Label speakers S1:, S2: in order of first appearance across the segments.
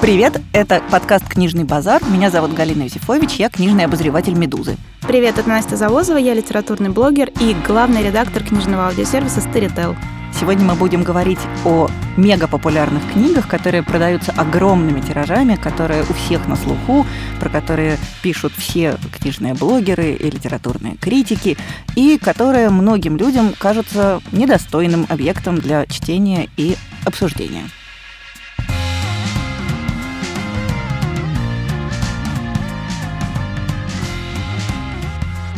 S1: Привет, это подкаст «Книжный базар». Меня зовут Галина Юзефович, я книжный обозреватель «Медузы».
S2: Привет, это Настя Завозова, я литературный блогер и главный редактор книжного аудиосервиса Storytel.
S1: Сегодня мы будем говорить о мегапопулярных книгах, которые продаются огромными тиражами, которые у всех на слуху, про которые пишут все книжные блогеры и литературные критики, и которые многим людям кажутся недостойным объектом для чтения и обсуждения.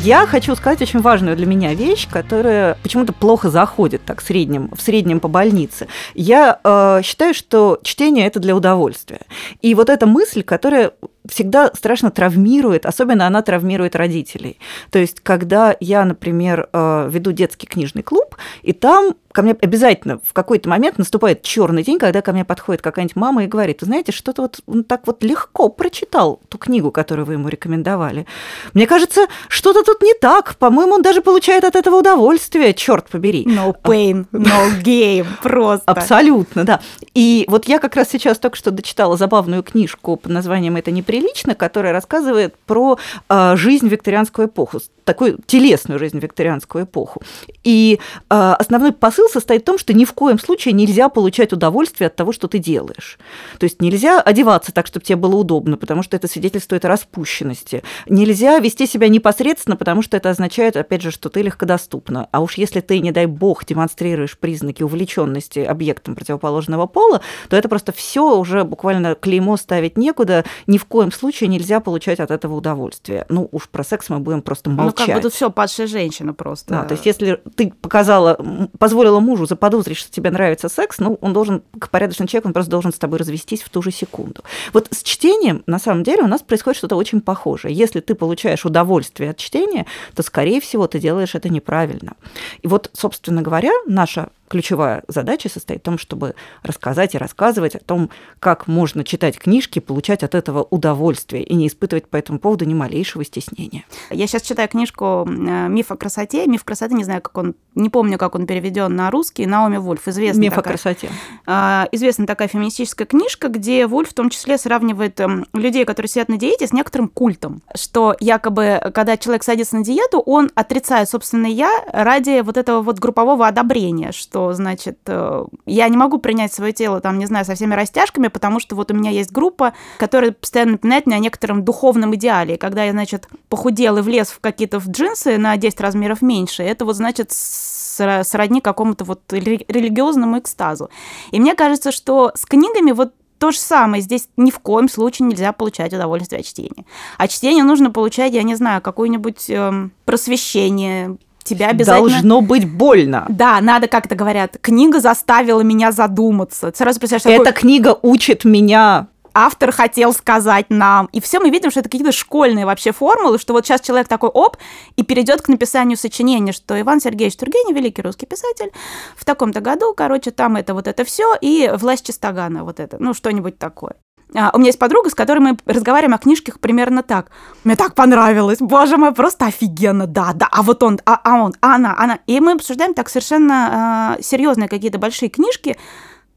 S1: Я хочу сказать очень важную для меня вещь, которая почему-то плохо заходит так в среднем, в среднем по больнице. Я э, считаю, что чтение это для удовольствия. И вот эта мысль, которая всегда страшно травмирует, особенно она травмирует родителей. То есть, когда я, например, э, веду детский книжный клуб, и там ко мне обязательно в какой-то момент наступает черный день, когда ко мне подходит какая-нибудь мама и говорит, вы знаете, что-то вот он так вот легко прочитал ту книгу, которую вы ему рекомендовали. Мне кажется, что-то тут не так. По-моему, он даже получает от этого удовольствие, черт побери.
S2: No pain, no game, просто.
S1: Абсолютно, да. И вот я как раз сейчас только что дочитала забавную книжку под названием «Это неприлично», которая рассказывает про э, жизнь в викторианскую эпоху, такую телесную жизнь в викторианскую эпоху. И э, основной посыл состоит в том, что ни в коем случае нельзя получать удовольствие от того, что ты делаешь. То есть нельзя одеваться так, чтобы тебе было удобно, потому что это свидетельствует о распущенности. Нельзя вести себя непосредственно, потому что это означает, опять же, что ты легкодоступна. А уж если ты, не дай бог, демонстрируешь признаки увлеченности объектом противоположного пола, то это просто все уже буквально клеймо ставить некуда. Ни в коем случае нельзя получать от этого удовольствие. Ну, уж про секс мы будем просто молчать.
S2: Ну, как бы тут все падшая женщина просто.
S1: Да, то есть если ты показала, позволила мужу заподозрить, что тебе нравится секс, ну, он должен, как порядочный человек, он просто должен с тобой развестись в ту же секунду. Вот с чтением, на самом деле, у нас происходит что-то очень похожее. Если ты получаешь удовольствие от чтения, то, скорее всего, ты делаешь это неправильно. И вот, собственно говоря, наша ключевая задача состоит в том, чтобы рассказать и рассказывать о том, как можно читать книжки, получать от этого удовольствие и не испытывать по этому поводу ни малейшего стеснения.
S2: Я сейчас читаю книжку э, «Миф о красоте». «Миф красоты», не знаю, как он, не помню, как он переведен на русский. Наоми Вульф, известная
S1: «Миф
S2: такая,
S1: о красоте».
S2: Э, известная такая феминистическая книжка, где Вульф в том числе сравнивает э, людей, которые сидят на диете, с некоторым культом. Что якобы, когда человек садится на диету, он отрицает собственное «я» ради вот этого вот группового одобрения, что значит, э, я не могу принять свое тело, там, не знаю, со всеми растяжками, потому что вот у меня есть группа, которая постоянно напоминает мне о некотором духовном идеале. И когда я, значит, похудел и влез в какие-то в джинсы на 10 размеров меньше, это вот, значит, сродни какому-то вот религиозному экстазу. И мне кажется, что с книгами вот то же самое. Здесь ни в коем случае нельзя получать удовольствие от чтения. А чтение нужно получать, я не знаю, какое-нибудь э, просвещение, тебя обязательно...
S1: Должно быть больно.
S2: Да, надо, как-то говорят, книга заставила меня задуматься. Сразу представляешь,
S1: Эта такой... книга учит меня
S2: автор хотел сказать нам. И все мы видим, что это какие-то школьные вообще формулы, что вот сейчас человек такой оп, и перейдет к написанию сочинения, что Иван Сергеевич Тургенев, великий русский писатель, в таком-то году, короче, там это вот это все, и власть Чистогана, вот это, ну, что-нибудь такое. А, у меня есть подруга, с которой мы разговариваем о книжках примерно так. Мне так понравилось, боже мой, просто офигенно, да, да, а вот он, а, а он, а она, она. И мы обсуждаем так совершенно э, серьезные какие-то большие книжки.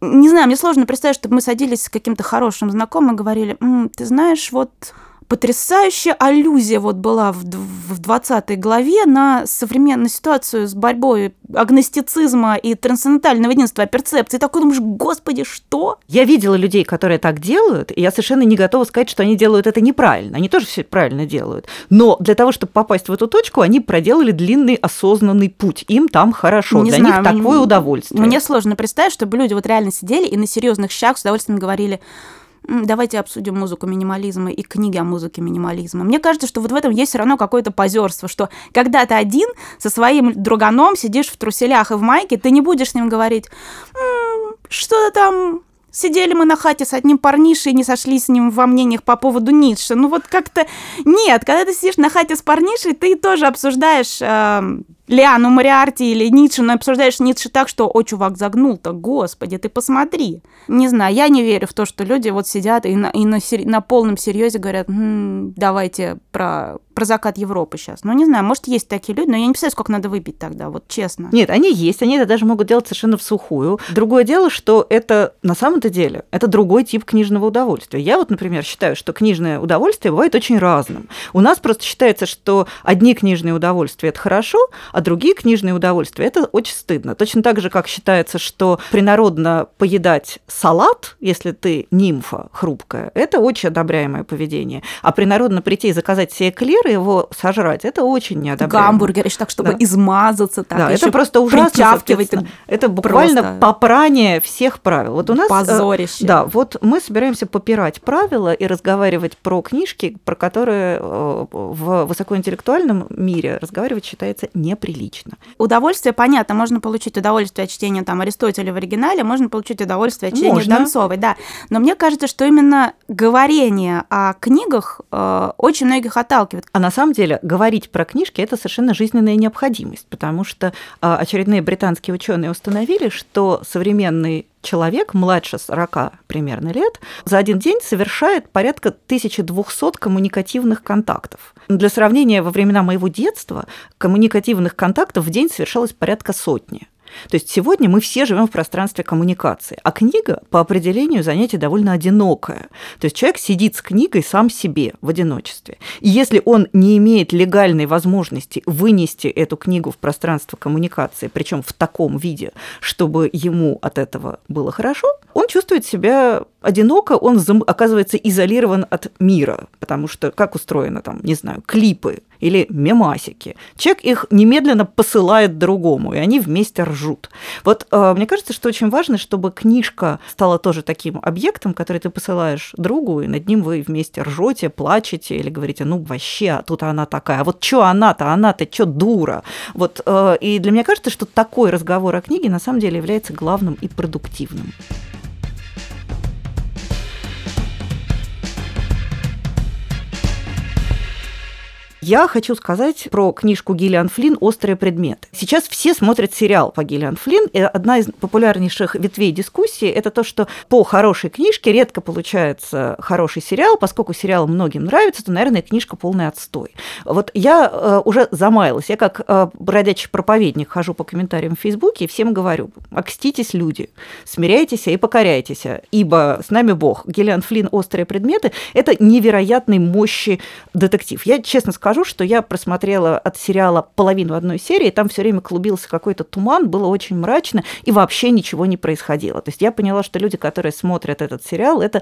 S2: Не знаю, мне сложно представить, чтобы мы садились с каким-то хорошим знакомым и говорили, М, ты знаешь, вот потрясающая аллюзия вот была в, в 20 главе на современную ситуацию с борьбой агностицизма и трансцендентального единства перцепции. Такой думаешь, господи, что?
S1: Я видела людей, которые так делают, и я совершенно не готова сказать, что они делают это неправильно. Они тоже все правильно делают. Но для того, чтобы попасть в эту точку, они проделали длинный осознанный путь. Им там хорошо. Не для знаю, них такое удовольствие.
S2: Мне сложно представить, чтобы люди вот реально сидели и на серьезных щах с удовольствием говорили, давайте обсудим музыку минимализма и книги о музыке минимализма. Мне кажется, что вот в этом есть все равно какое-то позерство, что когда ты один со своим друганом сидишь в труселях и в майке, ты не будешь с ним говорить, что-то там Сидели мы на хате с одним парнишей и не сошлись с ним во мнениях по поводу Ницше. Ну вот как-то нет, когда ты сидишь на хате с парнишей, ты тоже обсуждаешь э, Лиану Мариарти или Ницше, но обсуждаешь Ницше так, что, о, чувак, загнул-то, господи, ты посмотри. Не знаю, я не верю в то, что люди вот сидят и на, и на, на полном серьезе говорят, м-м, давайте про про закат Европы сейчас. Ну, не знаю, может, есть такие люди, но я не представляю, сколько надо выпить тогда, вот честно.
S1: Нет, они есть, они это даже могут делать совершенно в сухую. Другое дело, что это на самом-то деле, это другой тип книжного удовольствия. Я вот, например, считаю, что книжное удовольствие бывает очень разным. У нас просто считается, что одни книжные удовольствия – это хорошо, а другие книжные удовольствия – это очень стыдно. Точно так же, как считается, что принародно поедать салат, если ты нимфа хрупкая, это очень одобряемое поведение. А принародно прийти и заказать себе клер сыр его сожрать, это очень неодобряемо.
S2: Гамбургер еще так, чтобы да. измазаться. Так,
S1: да, это просто ужасно. Это буквально просто... попрание всех правил. Вот у нас...
S2: Э, Позорище.
S1: Да, вот мы собираемся попирать правила и разговаривать про книжки, про которые э, в высокоинтеллектуальном мире разговаривать считается неприлично.
S2: Удовольствие, понятно, можно получить удовольствие от чтения там Аристотеля в оригинале, можно получить удовольствие от чтения можно. Донцовой, да. Но мне кажется, что именно говорение о книгах э, очень многих отталкивает.
S1: А на самом деле говорить про книжки это совершенно жизненная необходимость, потому что а, очередные британские ученые установили, что современный человек младше 40 примерно лет за один день совершает порядка 1200 коммуникативных контактов. Для сравнения, во времена моего детства коммуникативных контактов в день совершалось порядка сотни. То есть сегодня мы все живем в пространстве коммуникации, а книга по определению занятие довольно одинокое. То есть человек сидит с книгой сам себе в одиночестве. И если он не имеет легальной возможности вынести эту книгу в пространство коммуникации, причем в таком виде, чтобы ему от этого было хорошо, чувствует себя одиноко, он оказывается изолирован от мира, потому что как устроено там, не знаю, клипы или мемасики. Человек их немедленно посылает другому, и они вместе ржут. Вот э, мне кажется, что очень важно, чтобы книжка стала тоже таким объектом, который ты посылаешь другу, и над ним вы вместе ржете, плачете или говорите, ну вообще, а тут она такая, а вот что она-то, она-то что дура. Вот, э, и для меня кажется, что такой разговор о книге на самом деле является главным и продуктивным. Я хочу сказать про книжку Гиллиан Флинн «Острые предметы». Сейчас все смотрят сериал по Гиллиан Флинн, и одна из популярнейших ветвей дискуссии – это то, что по хорошей книжке редко получается хороший сериал, поскольку сериал многим нравится, то, наверное, книжка полный отстой. Вот я э, уже замаялась, я как э, бродячий проповедник хожу по комментариям в Фейсбуке и всем говорю, окститесь, люди, смиряйтесь и покоряйтесь, ибо с нами Бог. Гиллиан Флинн «Острые предметы» – это невероятной мощи детектив. Я, честно скажу, скажу, что я просмотрела от сериала половину одной серии, там все время клубился какой-то туман, было очень мрачно, и вообще ничего не происходило. То есть я поняла, что люди, которые смотрят этот сериал, это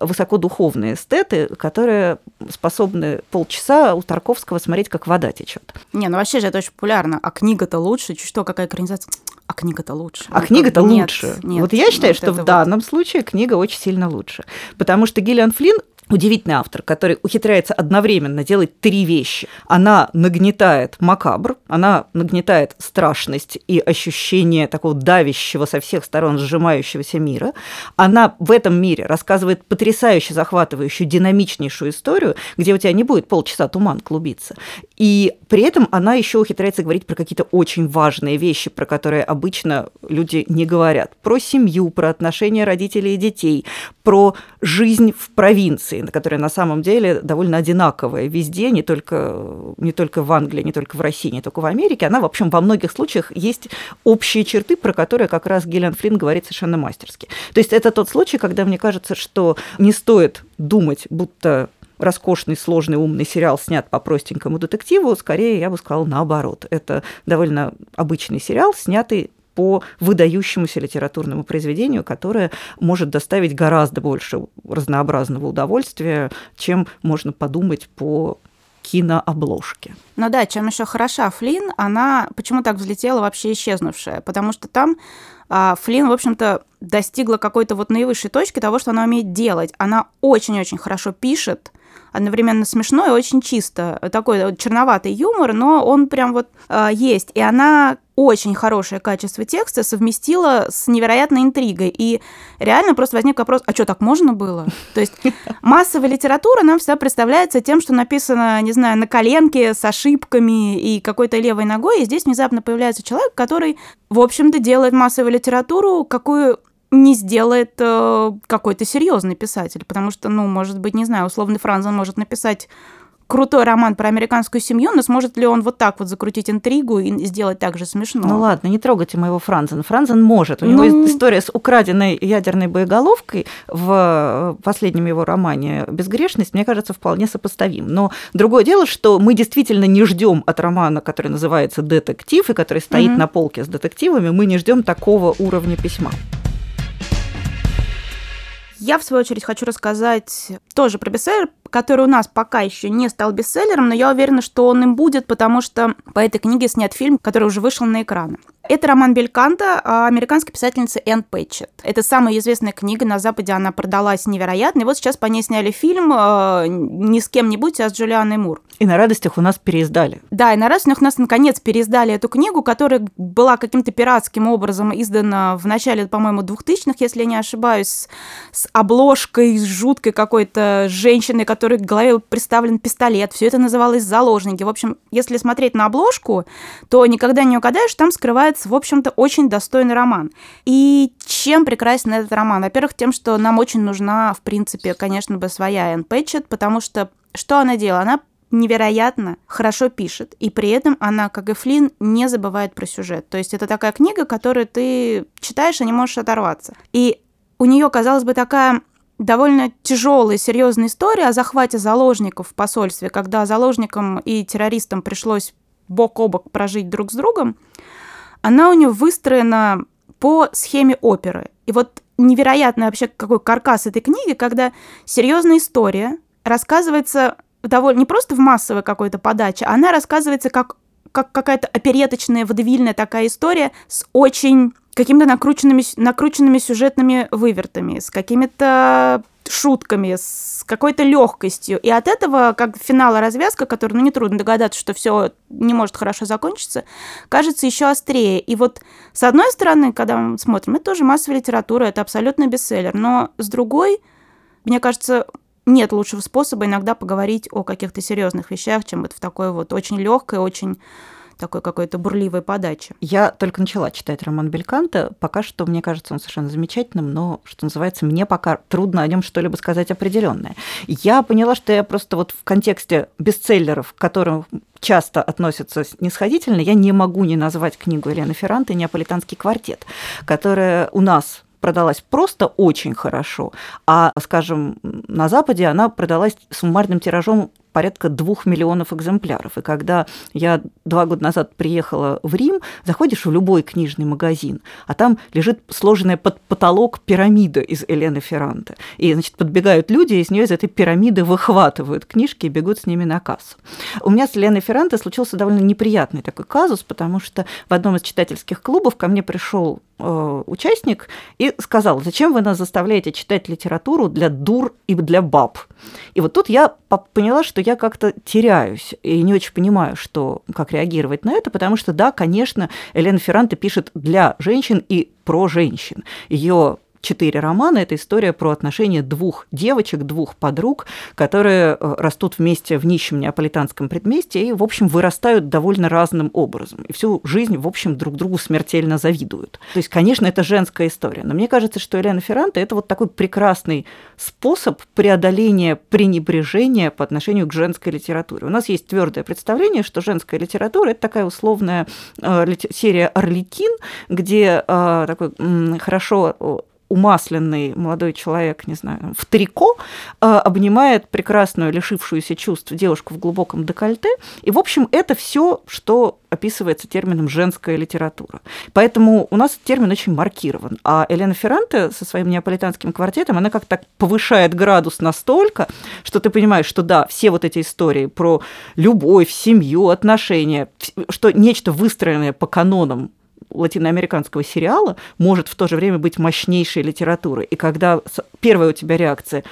S1: высокодуховные эстеты, которые способны полчаса у Тарковского смотреть, как вода течет.
S2: Не, ну вообще же это очень популярно. А книга-то лучше? Что, какая экранизация? А книга-то лучше.
S1: А ну, книга-то лучше. Нет, вот я считаю, вот что в вот... данном случае книга очень сильно лучше. Потому что Гиллиан Флинн удивительный автор, который ухитряется одновременно делать три вещи. Она нагнетает макабр, она нагнетает страшность и ощущение такого давящего со всех сторон сжимающегося мира. Она в этом мире рассказывает потрясающе захватывающую, динамичнейшую историю, где у тебя не будет полчаса туман клубиться. И при этом она еще ухитряется говорить про какие-то очень важные вещи, про которые обычно люди не говорят. Про семью, про отношения родителей и детей, про жизнь в провинции, которая на самом деле довольно одинаковая везде, не только, не только в Англии, не только в России, не только в Америке. Она, в общем, во многих случаях есть общие черты, про которые как раз Гиллиан Флинн говорит совершенно мастерски. То есть это тот случай, когда мне кажется, что не стоит думать, будто роскошный, сложный, умный сериал снят по простенькому детективу, скорее, я бы сказала, наоборот. Это довольно обычный сериал, снятый по выдающемуся литературному произведению, которое может доставить гораздо больше разнообразного удовольствия, чем можно подумать по кинообложке.
S2: Ну да, чем еще хороша Флин, она почему так взлетела вообще исчезнувшая? Потому что там а, Флин, в общем-то, достигла какой-то вот наивысшей точки того, что она умеет делать. Она очень-очень хорошо пишет, одновременно смешно и очень чисто. Такой черноватый юмор, но он прям вот э, есть. И она очень хорошее качество текста совместила с невероятной интригой. И реально просто возник вопрос, а что, так можно было? То есть массовая литература нам всегда представляется тем, что написано, не знаю, на коленке с ошибками и какой-то левой ногой, и здесь внезапно появляется человек, который, в общем-то, делает массовую литературу, какую не сделает э, какой-то серьезный писатель, потому что, ну, может быть, не знаю, условный Франзен может написать крутой роман про американскую семью, но сможет ли он вот так вот закрутить интригу и сделать так же смешно?
S1: Ну ладно, не трогайте моего Франзена. Франзен может. У ну... него история с украденной ядерной боеголовкой в последнем его романе «Безгрешность», мне кажется, вполне сопоставим. Но другое дело, что мы действительно не ждем от романа, который называется «Детектив», и который стоит угу. на полке с детективами, мы не ждем такого уровня письма.
S2: Я, в свою очередь, хочу рассказать тоже про бестселлер, который у нас пока еще не стал бестселлером, но я уверена, что он им будет, потому что по этой книге снят фильм, который уже вышел на экраны. Это роман Бельканта американской писательницы Энн Пэтчет. Это самая известная книга на Западе, она продалась невероятно. И вот сейчас по ней сняли фильм э, не с кем-нибудь, а с Джулианой Мур.
S1: И на радостях у нас переиздали.
S2: Да, и на радостях у нас наконец переиздали эту книгу, которая была каким-то пиратским образом издана в начале, по-моему, 2000-х, если я не ошибаюсь, с обложкой, с жуткой какой-то женщиной, которой к голове представлен пистолет. Все это называлось «Заложники». В общем, если смотреть на обложку, то никогда не угадаешь, там скрывается называется, в общем-то, очень достойный роман. И чем прекрасен этот роман? Во-первых, тем, что нам очень нужна, в принципе, конечно бы, своя Энн Пэтчет, потому что что она делала? Она невероятно хорошо пишет, и при этом она, как и Флинн, не забывает про сюжет. То есть это такая книга, которую ты читаешь и не можешь оторваться. И у нее, казалось бы, такая довольно тяжелая, серьезная история о захвате заложников в посольстве, когда заложникам и террористам пришлось бок о бок прожить друг с другом, она у нее выстроена по схеме оперы. И вот невероятно вообще какой каркас этой книги, когда серьезная история рассказывается довольно не просто в массовой какой-то подаче, она рассказывается как, как какая-то опереточная, водевильная такая история с очень какими-то накрученными, накрученными сюжетными вывертами, с какими-то шутками, с какой-то легкостью. И от этого, как финала развязка, который, ну, нетрудно догадаться, что все не может хорошо закончиться, кажется еще острее. И вот, с одной стороны, когда мы смотрим, это тоже массовая литература, это абсолютно бестселлер. Но с другой, мне кажется, нет лучшего способа иногда поговорить о каких-то серьезных вещах, чем вот в такой вот очень легкой, очень такой какой-то бурливой подачи.
S1: Я только начала читать роман Бельканта. Пока что, мне кажется, он совершенно замечательным, но, что называется, мне пока трудно о нем что-либо сказать определенное. Я поняла, что я просто вот в контексте бестселлеров, к которым часто относятся снисходительно, я не могу не назвать книгу Елены Ферранты «Неаполитанский квартет», которая у нас продалась просто очень хорошо, а, скажем, на Западе она продалась суммарным тиражом порядка двух миллионов экземпляров. И когда я два года назад приехала в Рим, заходишь в любой книжный магазин, а там лежит сложенная под потолок пирамида из Элены Ферранте. И, значит, подбегают люди, и из нее из этой пирамиды выхватывают книжки и бегут с ними на кассу. У меня с Еленой Ферранте случился довольно неприятный такой казус, потому что в одном из читательских клубов ко мне пришел участник и сказал, зачем вы нас заставляете читать литературу для дур и для баб? И вот тут я поняла, что я как-то теряюсь и не очень понимаю, что, как реагировать на это, потому что, да, конечно, Елена Ферранте пишет для женщин и про женщин. Ее четыре романа. Это история про отношения двух девочек, двух подруг, которые э, растут вместе в нищем неаполитанском предместье и, в общем, вырастают довольно разным образом. И всю жизнь, в общем, друг другу смертельно завидуют. То есть, конечно, это женская история. Но мне кажется, что Елена Ферранте – это вот такой прекрасный способ преодоления пренебрежения по отношению к женской литературе. У нас есть твердое представление, что женская литература – это такая условная э, серия «Орликин», где э, такой хорошо умасленный молодой человек, не знаю, в трико, э, обнимает прекрасную, лишившуюся чувств девушку в глубоком декольте. И, в общем, это все, что описывается термином «женская литература». Поэтому у нас термин очень маркирован. А Елена Ферранте со своим неаполитанским квартетом, она как-то повышает градус настолько, что ты понимаешь, что да, все вот эти истории про любовь, семью, отношения, что нечто выстроенное по канонам латиноамериканского сериала может в то же время быть мощнейшей литературой. И когда первая у тебя реакция,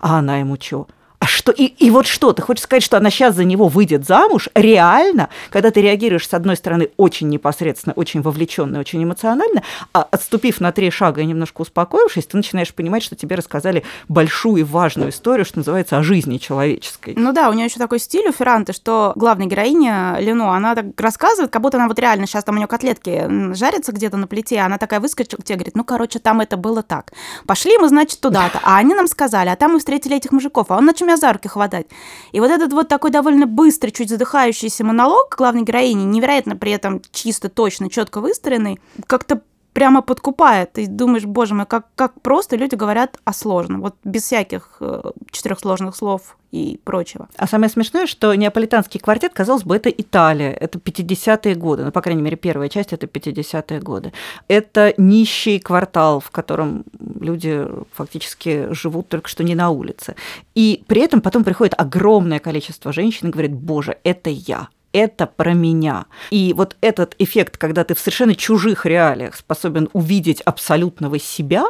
S1: а она ему что? А что, и, и вот что, ты хочешь сказать, что она сейчас за него выйдет замуж? Реально? Когда ты реагируешь, с одной стороны, очень непосредственно, очень вовлеченно, очень эмоционально, а отступив на три шага и немножко успокоившись, ты начинаешь понимать, что тебе рассказали большую и важную историю, что называется, о жизни человеческой.
S2: Ну да, у нее еще такой стиль у Ферранты, что главная героиня Лено, она так рассказывает, как будто она вот реально сейчас там у нее котлетки жарятся где-то на плите, а она такая выскочила к тебе, говорит, ну, короче, там это было так. Пошли мы, значит, туда-то. А они нам сказали, а там мы встретили этих мужиков, а он начал меня за руки хватать. И вот этот вот такой довольно быстрый, чуть задыхающийся монолог главной героини, невероятно при этом чисто, точно, четко выстроенный, как-то прямо подкупает. Ты думаешь, боже мой, как, как просто люди говорят о сложном. Вот без всяких э, четырехсложных слов и прочего.
S1: А самое смешное, что неаполитанский квартет, казалось бы, это Италия, это 50-е годы, ну, по крайней мере, первая часть – это 50-е годы. Это нищий квартал, в котором люди фактически живут только что не на улице. И при этом потом приходит огромное количество женщин и говорит, боже, это я, это про меня. И вот этот эффект, когда ты в совершенно чужих реалиях способен увидеть абсолютного себя,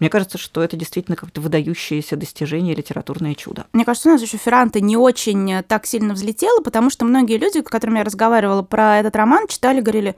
S1: мне кажется, что это действительно как-то выдающееся достижение, литературное чудо.
S2: Мне кажется, у нас еще Ферранте не очень так сильно взлетела, потому что многие люди, с которыми я разговаривала про этот роман, читали, говорили,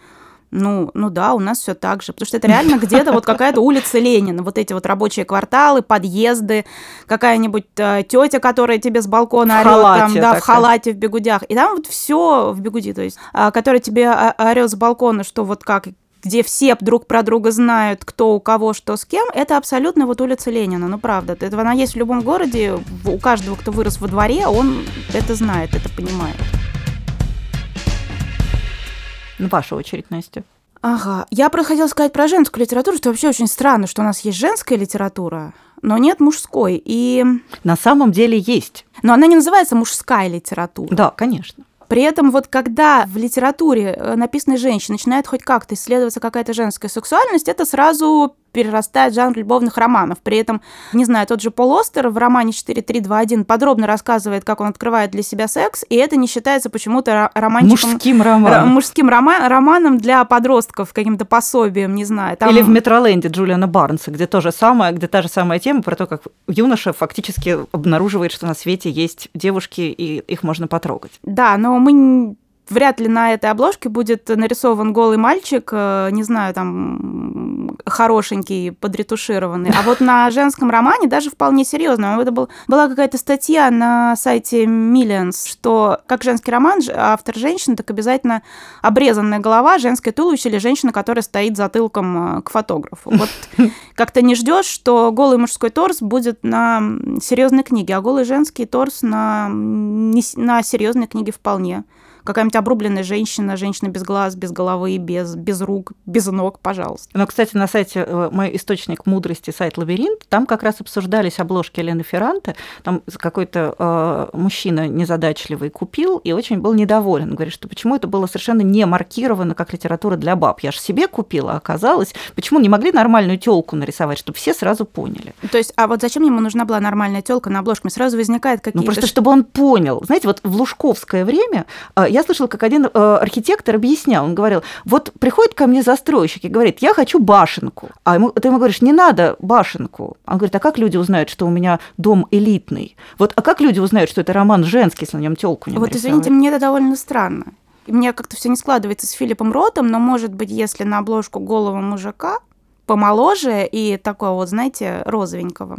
S2: ну, ну да, у нас все так же, потому что это реально где-то вот какая-то улица Ленина, вот эти вот рабочие кварталы, подъезды, какая-нибудь э, тетя, которая тебе с балкона орет, там, да, такая. в халате, в бегудях, и там вот все в бегуди, то есть, э, которая тебе орет с балкона, что вот как где все друг про друга знают, кто у кого, что с кем, это абсолютно вот улица Ленина, ну правда. Это она есть в любом городе, у каждого, кто вырос во дворе, он это знает, это понимает.
S1: Ну, ваша очередь, Настя.
S2: Ага. Я просто хотела сказать про женскую литературу, что вообще очень странно, что у нас есть женская литература, но нет мужской. И...
S1: На самом деле есть.
S2: Но она не называется мужская литература.
S1: Да, конечно.
S2: При этом вот когда в литературе э, написанной женщине начинает хоть как-то исследоваться какая-то женская сексуальность, это сразу перерастает жанр любовных романов. При этом, не знаю, тот же Пол Остер в романе 4321 подробно рассказывает, как он открывает для себя секс, и это не считается почему-то романчиком...
S1: Мужским романом.
S2: Мужским рома романом для подростков, каким-то пособием, не знаю.
S1: Там... Или в Метроленде Джулиана Барнса, где то же самое, где та же самая тема про то, как юноша фактически обнаруживает, что на свете есть девушки, и их можно потрогать.
S2: Да, но мы вряд ли на этой обложке будет нарисован голый мальчик, э, не знаю, там хорошенький, подретушированный. А вот на женском романе даже вполне серьезно. Это был, была какая-то статья на сайте Millions, что как женский роман, автор женщина, так обязательно обрезанная голова, женское туловище или женщина, которая стоит затылком э, к фотографу. Вот как-то не ждешь, что голый мужской торс будет на серьезной книге, а голый женский торс на, на серьезной книге вполне какая-нибудь обрубленная женщина, женщина без глаз, без головы, без, без рук, без ног, пожалуйста.
S1: Но, кстати, на сайте э, мой источник мудрости, сайт Лабиринт, там как раз обсуждались обложки Елены Ферранте. Там какой-то э, мужчина незадачливый купил и очень был недоволен. Говорит, что почему это было совершенно не маркировано как литература для баб. Я же себе купила, а оказалось, почему не могли нормальную телку нарисовать, чтобы все сразу поняли.
S2: То есть, а вот зачем ему нужна была нормальная телка на обложке? Сразу возникает какие-то...
S1: Ну, просто чтобы он понял. Знаете, вот в Лужковское время э, я слышала, как один э, архитектор объяснял, он говорил, вот приходит ко мне застройщик и говорит, я хочу башенку, а ему, ты ему говоришь, не надо башенку. Он говорит, а как люди узнают, что у меня дом элитный? Вот, а как люди узнают, что это роман женский, если на нем телку не
S2: Вот,
S1: нарисовать?
S2: извините, мне это довольно странно. Мне как-то все не складывается с Филиппом Ротом, но, может быть, если на обложку голого мужика, помоложе и такого вот, знаете, розовенького.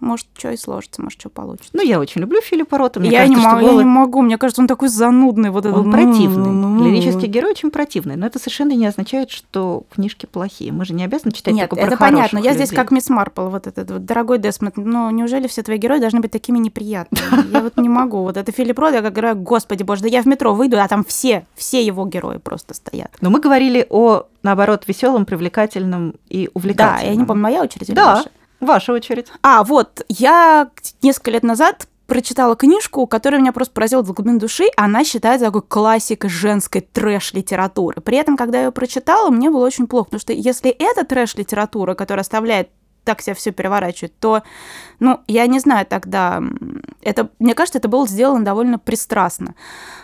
S2: Может, что и сложится, может, что получится.
S1: Ну, я очень люблю Филиппа Рота.
S2: Мне я, кажется, не могу, голод... я не могу, мне кажется, он такой занудный. Вот
S1: он этот... противный. Ну, Лирический герой очень противный, но это совершенно не означает, что книжки плохие. Мы же не обязаны читать
S2: Нет,
S1: только
S2: это понятно. Я здесь как мисс Марпл, вот этот вот дорогой Десмонд. Ну, неужели все твои герои должны быть такими неприятными? Я вот не могу. Вот это Филипп Рот, я как говорю, господи боже, да я в метро выйду, а там все, все его герои просто стоят.
S1: Но мы говорили о наоборот, веселым, привлекательным и увлекательным.
S2: Да, я не помню, моя очередь или
S1: да,
S2: ваша?
S1: ваша очередь.
S2: А, вот, я несколько лет назад прочитала книжку, которая меня просто поразила до глубины души. Она считается такой классикой женской трэш-литературы. При этом, когда я ее прочитала, мне было очень плохо, потому что если это трэш-литература, которая оставляет так себя все переворачивает, то, ну, я не знаю тогда, это, мне кажется, это было сделано довольно пристрастно.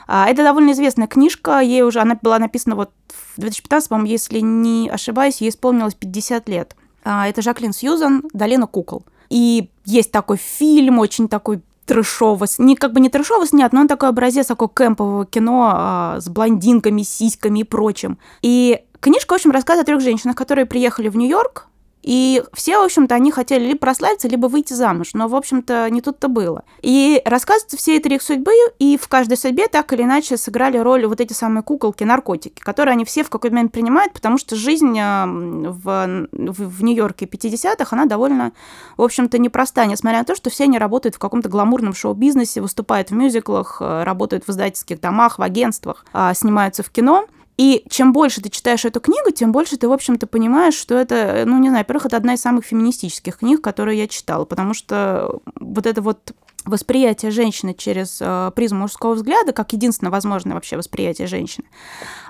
S2: А, это довольно известная книжка, ей уже, она была написана вот в 2015, по-моему, если не ошибаюсь, ей исполнилось 50 лет. А, это Жаклин Сьюзан «Долина кукол». И есть такой фильм, очень такой трэшово, не как бы не трэшово снят, но он такой образец такого кемпового кино а, с блондинками, сиськами и прочим. И книжка, в общем, рассказывает о трех женщинах, которые приехали в Нью-Йорк, и все, в общем-то, они хотели либо прославиться, либо выйти замуж. Но, в общем-то, не тут-то было. И рассказываются все эти их судьбы, и в каждой судьбе так или иначе сыграли роль вот эти самые куколки, наркотики, которые они все в какой-то момент принимают, потому что жизнь в, в, в Нью-Йорке 50-х, она довольно, в общем-то, непростая, несмотря на то, что все они работают в каком-то гламурном шоу-бизнесе, выступают в мюзиклах, а, работают в издательских домах, в агентствах, а, снимаются в кино – и чем больше ты читаешь эту книгу, тем больше ты, в общем-то, понимаешь, что это, ну, не знаю, во-первых, это одна из самых феминистических книг, которые я читала, потому что вот это вот восприятие женщины через э, призму мужского взгляда, как единственное возможное вообще восприятие женщины,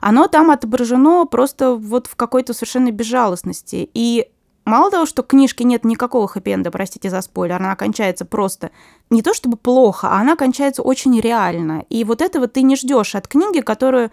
S2: оно там отображено просто вот в какой-то совершенно безжалостности. И мало того, что книжки нет никакого хэппи-энда, простите за спойлер, она кончается просто не то чтобы плохо, а она кончается очень реально. И вот этого ты не ждешь от книги, которую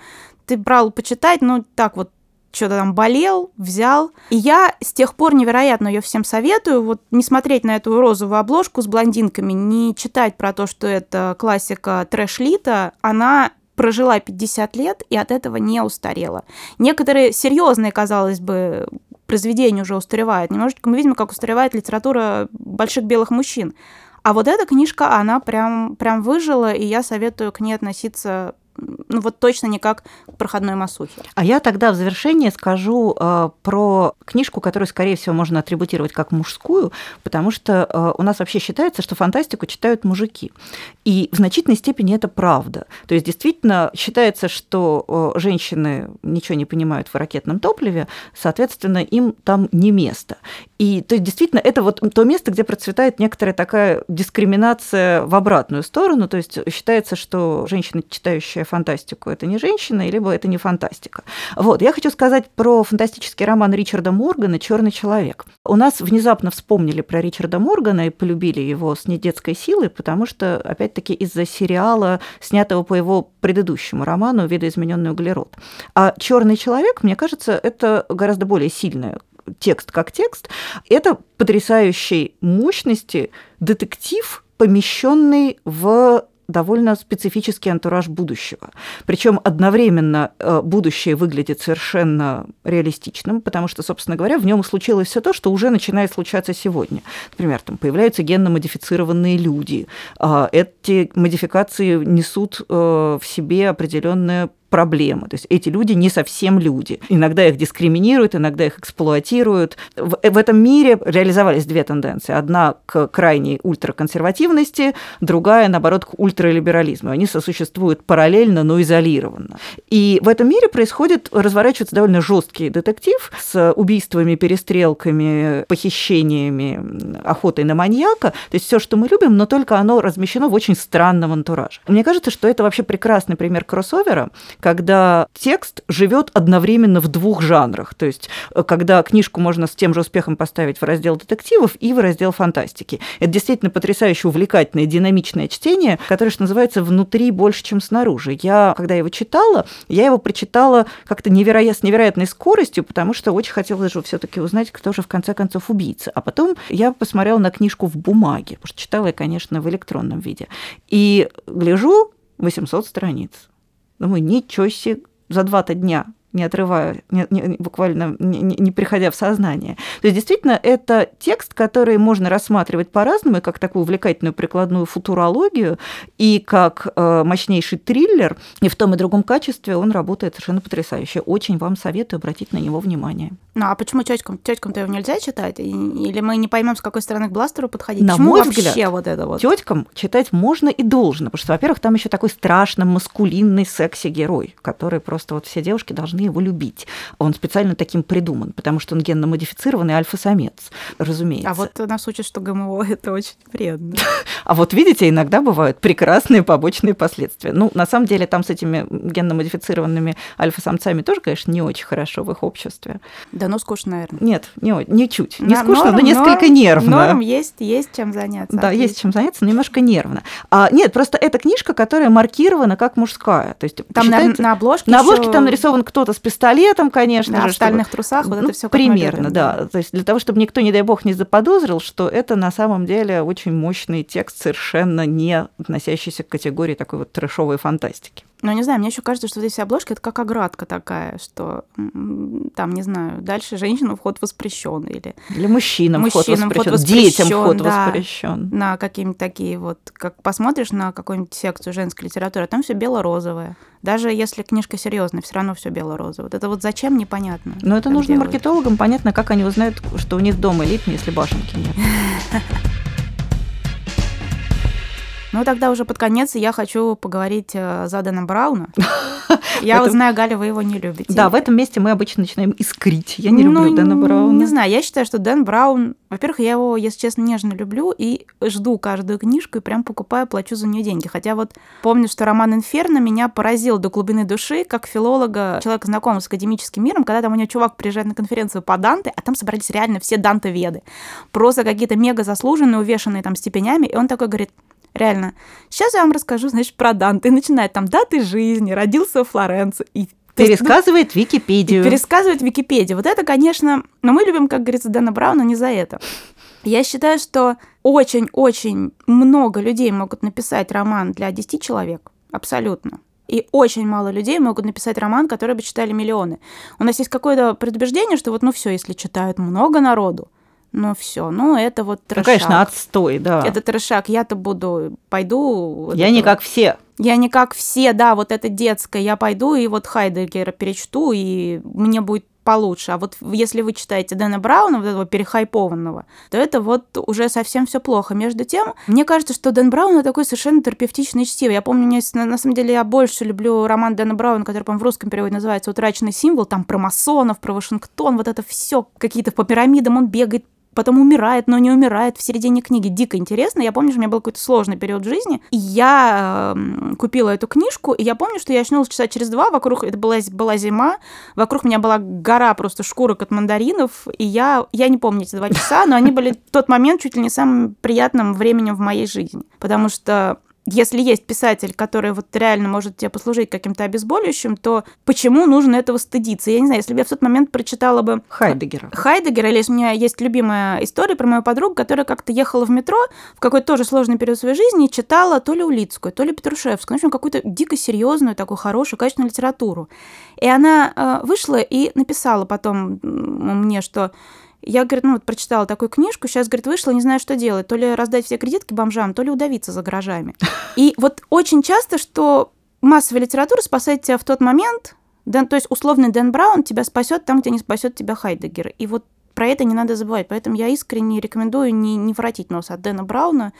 S2: ты брал почитать, ну, так вот, что-то там болел, взял. И я с тех пор невероятно ее всем советую. Вот не смотреть на эту розовую обложку с блондинками, не читать про то, что это классика трэш-лита, она прожила 50 лет и от этого не устарела. Некоторые серьезные, казалось бы, произведения уже устаревают. Немножечко мы видим, как устаревает литература больших белых мужчин. А вот эта книжка, она прям, прям выжила, и я советую к ней относиться ну вот точно не как к проходной масухе.
S1: А я тогда в завершение скажу э, про книжку, которую, скорее всего, можно атрибутировать как мужскую, потому что э, у нас вообще считается, что фантастику читают мужики. И в значительной степени это правда. То есть действительно считается, что э, женщины ничего не понимают в ракетном топливе, соответственно, им там не место. И то есть действительно это вот то место, где процветает некоторая такая дискриминация в обратную сторону. То есть считается, что женщина, читающая фантастику, это не женщина, либо это не фантастика. Вот, я хочу сказать про фантастический роман Ричарда Моргана «Черный человек». У нас внезапно вспомнили про Ричарда Моргана и полюбили его с недетской силой, потому что, опять-таки, из-за сериала, снятого по его предыдущему роману «Видоизмененный углерод». А «Черный человек», мне кажется, это гораздо более сильная текст как текст, это потрясающей мощности детектив, помещенный в довольно специфический антураж будущего. Причем одновременно э, будущее выглядит совершенно реалистичным, потому что, собственно говоря, в нем случилось все то, что уже начинает случаться сегодня. Например, там появляются генно-модифицированные люди. А, эти модификации несут э, в себе определенное проблемы. То есть эти люди не совсем люди. Иногда их дискриминируют, иногда их эксплуатируют. В, в этом мире реализовались две тенденции. Одна к крайней ультраконсервативности, другая, наоборот, к ультралиберализму. Они сосуществуют параллельно, но изолированно. И в этом мире происходит, разворачивается довольно жесткий детектив с убийствами, перестрелками, похищениями, охотой на маньяка. То есть все, что мы любим, но только оно размещено в очень странном антураже. Мне кажется, что это вообще прекрасный пример кроссовера, когда текст живет одновременно в двух жанрах. То есть, э, когда книжку можно с тем же успехом поставить в раздел детективов и в раздел фантастики. Это действительно потрясающе увлекательное, динамичное чтение, которое, что называется, внутри больше, чем снаружи. Я, когда его читала, я его прочитала как-то невероятно, с невероятной скоростью, потому что очень хотелось же все-таки узнать, кто же в конце концов убийца. А потом я посмотрела на книжку в бумаге, потому что читала я, конечно, в электронном виде. И гляжу, 800 страниц. Думаю, ничего себе, за два-то дня не отрывая, не, не, буквально не, не приходя в сознание. То есть действительно это текст, который можно рассматривать по-разному, как такую увлекательную прикладную футурологию, и как э, мощнейший триллер, и в том и другом качестве он работает совершенно потрясающе. Очень вам советую обратить на него внимание.
S2: Ну а почему тетькам? Тетькам-то его нельзя читать? Или мы не поймем, с какой стороны к бластеру подходить?
S1: На
S2: почему
S1: мой
S2: вообще
S1: взгляд,
S2: вот это вот?
S1: Теткам читать можно и должно, потому что, во-первых, там еще такой страшно маскулинный секси-герой, который просто вот все девушки должны должны его любить. Он специально таким придуман, потому что он генно-модифицированный альфа-самец, разумеется.
S2: А вот нас учат, что ГМО – это очень вредно.
S1: А вот видите, иногда бывают прекрасные побочные последствия. Ну, на самом деле, там с этими генно-модифицированными альфа-самцами тоже, конечно, не очень хорошо в их обществе.
S2: Да, ну скучно, наверное.
S1: Нет, не, не чуть. Не скучно, но несколько
S2: норм,
S1: нервно.
S2: Норм есть, есть чем заняться.
S1: Да, есть чем заняться, но немножко нервно. А, нет, просто это книжка, которая маркирована как мужская. То есть
S2: там
S1: считается,
S2: на, на обложке
S1: На обложке еще... там нарисован кто-то фото с пистолетом, конечно
S2: да,
S1: же.
S2: в стальных чтобы... трусах, вот
S1: ну,
S2: это все
S1: Примерно, да. То есть для того, чтобы никто, не дай бог, не заподозрил, что это на самом деле очень мощный текст, совершенно не относящийся к категории такой вот трэшовой фантастики.
S2: Ну, не знаю, мне еще кажется, что вот эти обложки это как оградка такая, что там, не знаю, дальше женщинам вход воспрещен или
S1: для мужчинам,
S2: мужчинам
S1: вход воспрещен, детям вход да, воспрещен.
S2: На какие-нибудь такие вот, как посмотришь на какую-нибудь секцию женской литературы, там все бело-розовое. Даже если книжка серьезная, все равно все бело-розовое. Вот это вот зачем непонятно.
S1: Но это нужно делают. маркетологам понятно, как они узнают, что у них дома элитный, если башенки нет.
S2: Ну, тогда уже под конец я хочу поговорить э, за Дэна Брауна. Я вот знаю, Галя, вы его не любите.
S1: Да, в этом месте мы обычно начинаем искрить. Я не люблю ну, Дэна Брауна.
S2: Не знаю, я считаю, что Дэн Браун... Во-первых, я его, если честно, нежно люблю и жду каждую книжку и прям покупаю, плачу за нее деньги. Хотя вот помню, что роман «Инферно» меня поразил до глубины души, как филолога, человека знакомого с академическим миром, когда там у него чувак приезжает на конференцию по Данте, а там собрались реально все Данте-веды. Просто какие-то мега заслуженные, увешанные там степенями, и он такой говорит, Реально. Сейчас я вам расскажу, значит, про Данте. И начинает там даты жизни, родился в Флоренции. И
S1: Пересказывает Википедию.
S2: Пересказывает Википедию. Вот это, конечно... Но мы любим, как говорится, Дэна Брауна не за это. Я считаю, что очень-очень много людей могут написать роман для 10 человек. Абсолютно. И очень мало людей могут написать роман, который бы читали миллионы. У нас есть какое-то предубеждение, что вот, ну все, если читают много народу, ну все, ну это вот трешак.
S1: Ну, конечно, отстой, да.
S2: Это трешак, я-то буду, пойду...
S1: Я не как все.
S2: Я не как все, да, вот это детское, я пойду и вот Хайдегера перечту, и мне будет получше. А вот если вы читаете Дэна Брауна, вот этого перехайпованного, то это вот уже совсем все плохо. Между тем, мне кажется, что Дэн Браун такой совершенно терапевтичный чтиво. Я помню, на, на самом деле я больше люблю роман Дэна Брауна, который, по в русском переводе называется «Утраченный символ», там про масонов, про Вашингтон, вот это все какие-то по пирамидам он бегает потом умирает, но не умирает в середине книги. Дико интересно. Я помню, что у меня был какой-то сложный период жизни, и я э, купила эту книжку, и я помню, что я очнулась часа через два, вокруг, это была, была зима, вокруг меня была гора просто шкурок от мандаринов, и я, я не помню эти два часа, но они были в тот момент чуть ли не самым приятным временем в моей жизни, потому что если есть писатель, который вот реально может тебе послужить каким-то обезболивающим, то почему нужно этого стыдиться? Я не знаю, если бы я в тот момент прочитала бы...
S1: Хайдегера.
S2: Хайдегера, или у меня есть любимая история про мою подругу, которая как-то ехала в метро в какой-то тоже сложный период своей жизни и читала то ли Улицкую, то ли Петрушевскую, в общем, какую-то дико серьезную, такую хорошую, качественную литературу. И она э, вышла и написала потом мне, что я, говорит, ну вот прочитала такую книжку, сейчас, говорит, вышла, не знаю, что делать. То ли раздать все кредитки бомжам, то ли удавиться за гаражами. И вот очень часто, что массовая литература спасает тебя в тот момент, да, то есть условный Дэн Браун тебя спасет там, где не спасет тебя Хайдегер. И вот про это не надо забывать. Поэтому я искренне рекомендую не, не воротить нос от Дэна Брауна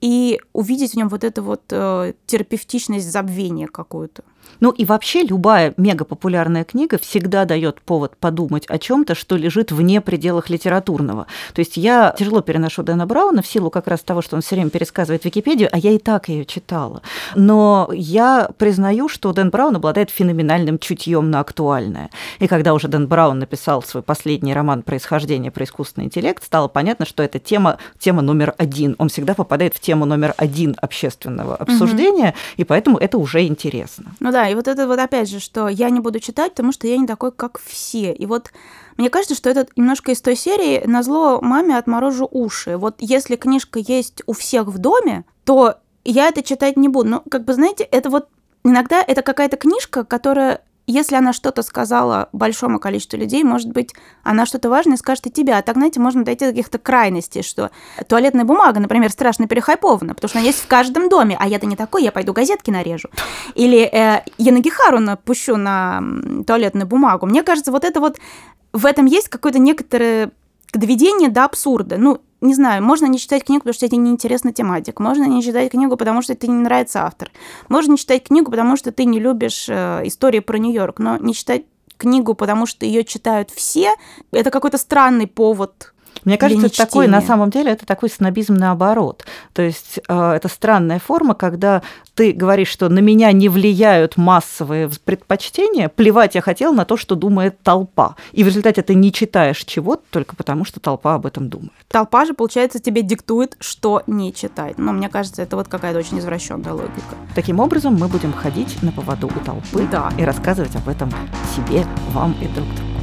S2: и увидеть в нем вот эту вот э, терапевтичность забвения какую-то.
S1: Ну и вообще любая мегапопулярная книга всегда дает повод подумать о чем-то, что лежит вне пределах литературного. То есть я тяжело переношу Дэна Брауна в силу как раз того, что он все время пересказывает Википедию, а я и так ее читала. Но я признаю, что Дэн Браун обладает феноменальным чутьем на актуальное. И когда уже Дэн Браун написал свой последний роман «Происхождение про искусственный интеллект», стало понятно, что это тема, тема номер один. Он всегда попадает в тему номер один общественного обсуждения, угу. и поэтому это уже интересно.
S2: Ну да, и вот это вот опять же, что я не буду читать, потому что я не такой, как все. И вот мне кажется, что это немножко из той серии «На зло маме отморожу уши». Вот если книжка есть у всех в доме, то я это читать не буду. Ну, как бы, знаете, это вот иногда это какая-то книжка, которая если она что-то сказала большому количеству людей, может быть, она что-то важное скажет и тебе. А так, знаете, можно дойти до каких-то крайностей, что туалетная бумага, например, страшно перехайпована, потому что она есть в каждом доме, а я-то не такой, я пойду газетки нарежу. Или э, Янагихару напущу на туалетную бумагу. Мне кажется, вот это вот в этом есть какое-то некоторое доведение до абсурда. Ну, не знаю, можно не читать книгу, потому что тебе не интересна тематика. Можно не читать книгу, потому что тебе не нравится автор. Можно не читать книгу, потому что ты не любишь э, истории про Нью-Йорк. Но не читать книгу, потому что ее читают все, это какой-то странный повод
S1: Мне кажется, это такой, на самом деле, это такой снобизм наоборот. То есть э, это странная форма, когда ты говоришь, что на меня не влияют массовые предпочтения, плевать я хотел на то, что думает толпа. И в результате ты не читаешь чего-то только потому, что толпа об этом думает.
S2: Толпа же, получается, тебе диктует, что не читать. Но мне кажется, это вот какая-то очень извращенная логика.
S1: Таким образом, мы будем ходить на поводу у толпы
S2: да.
S1: и рассказывать об этом себе, вам и друг другу.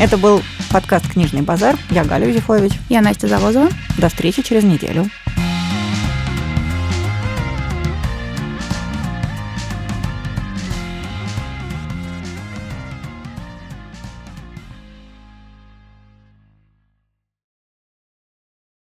S1: Это был подкаст «Книжный базар». Я Галя Юзефович.
S2: Я Настя Завозова.
S1: До встречи через неделю.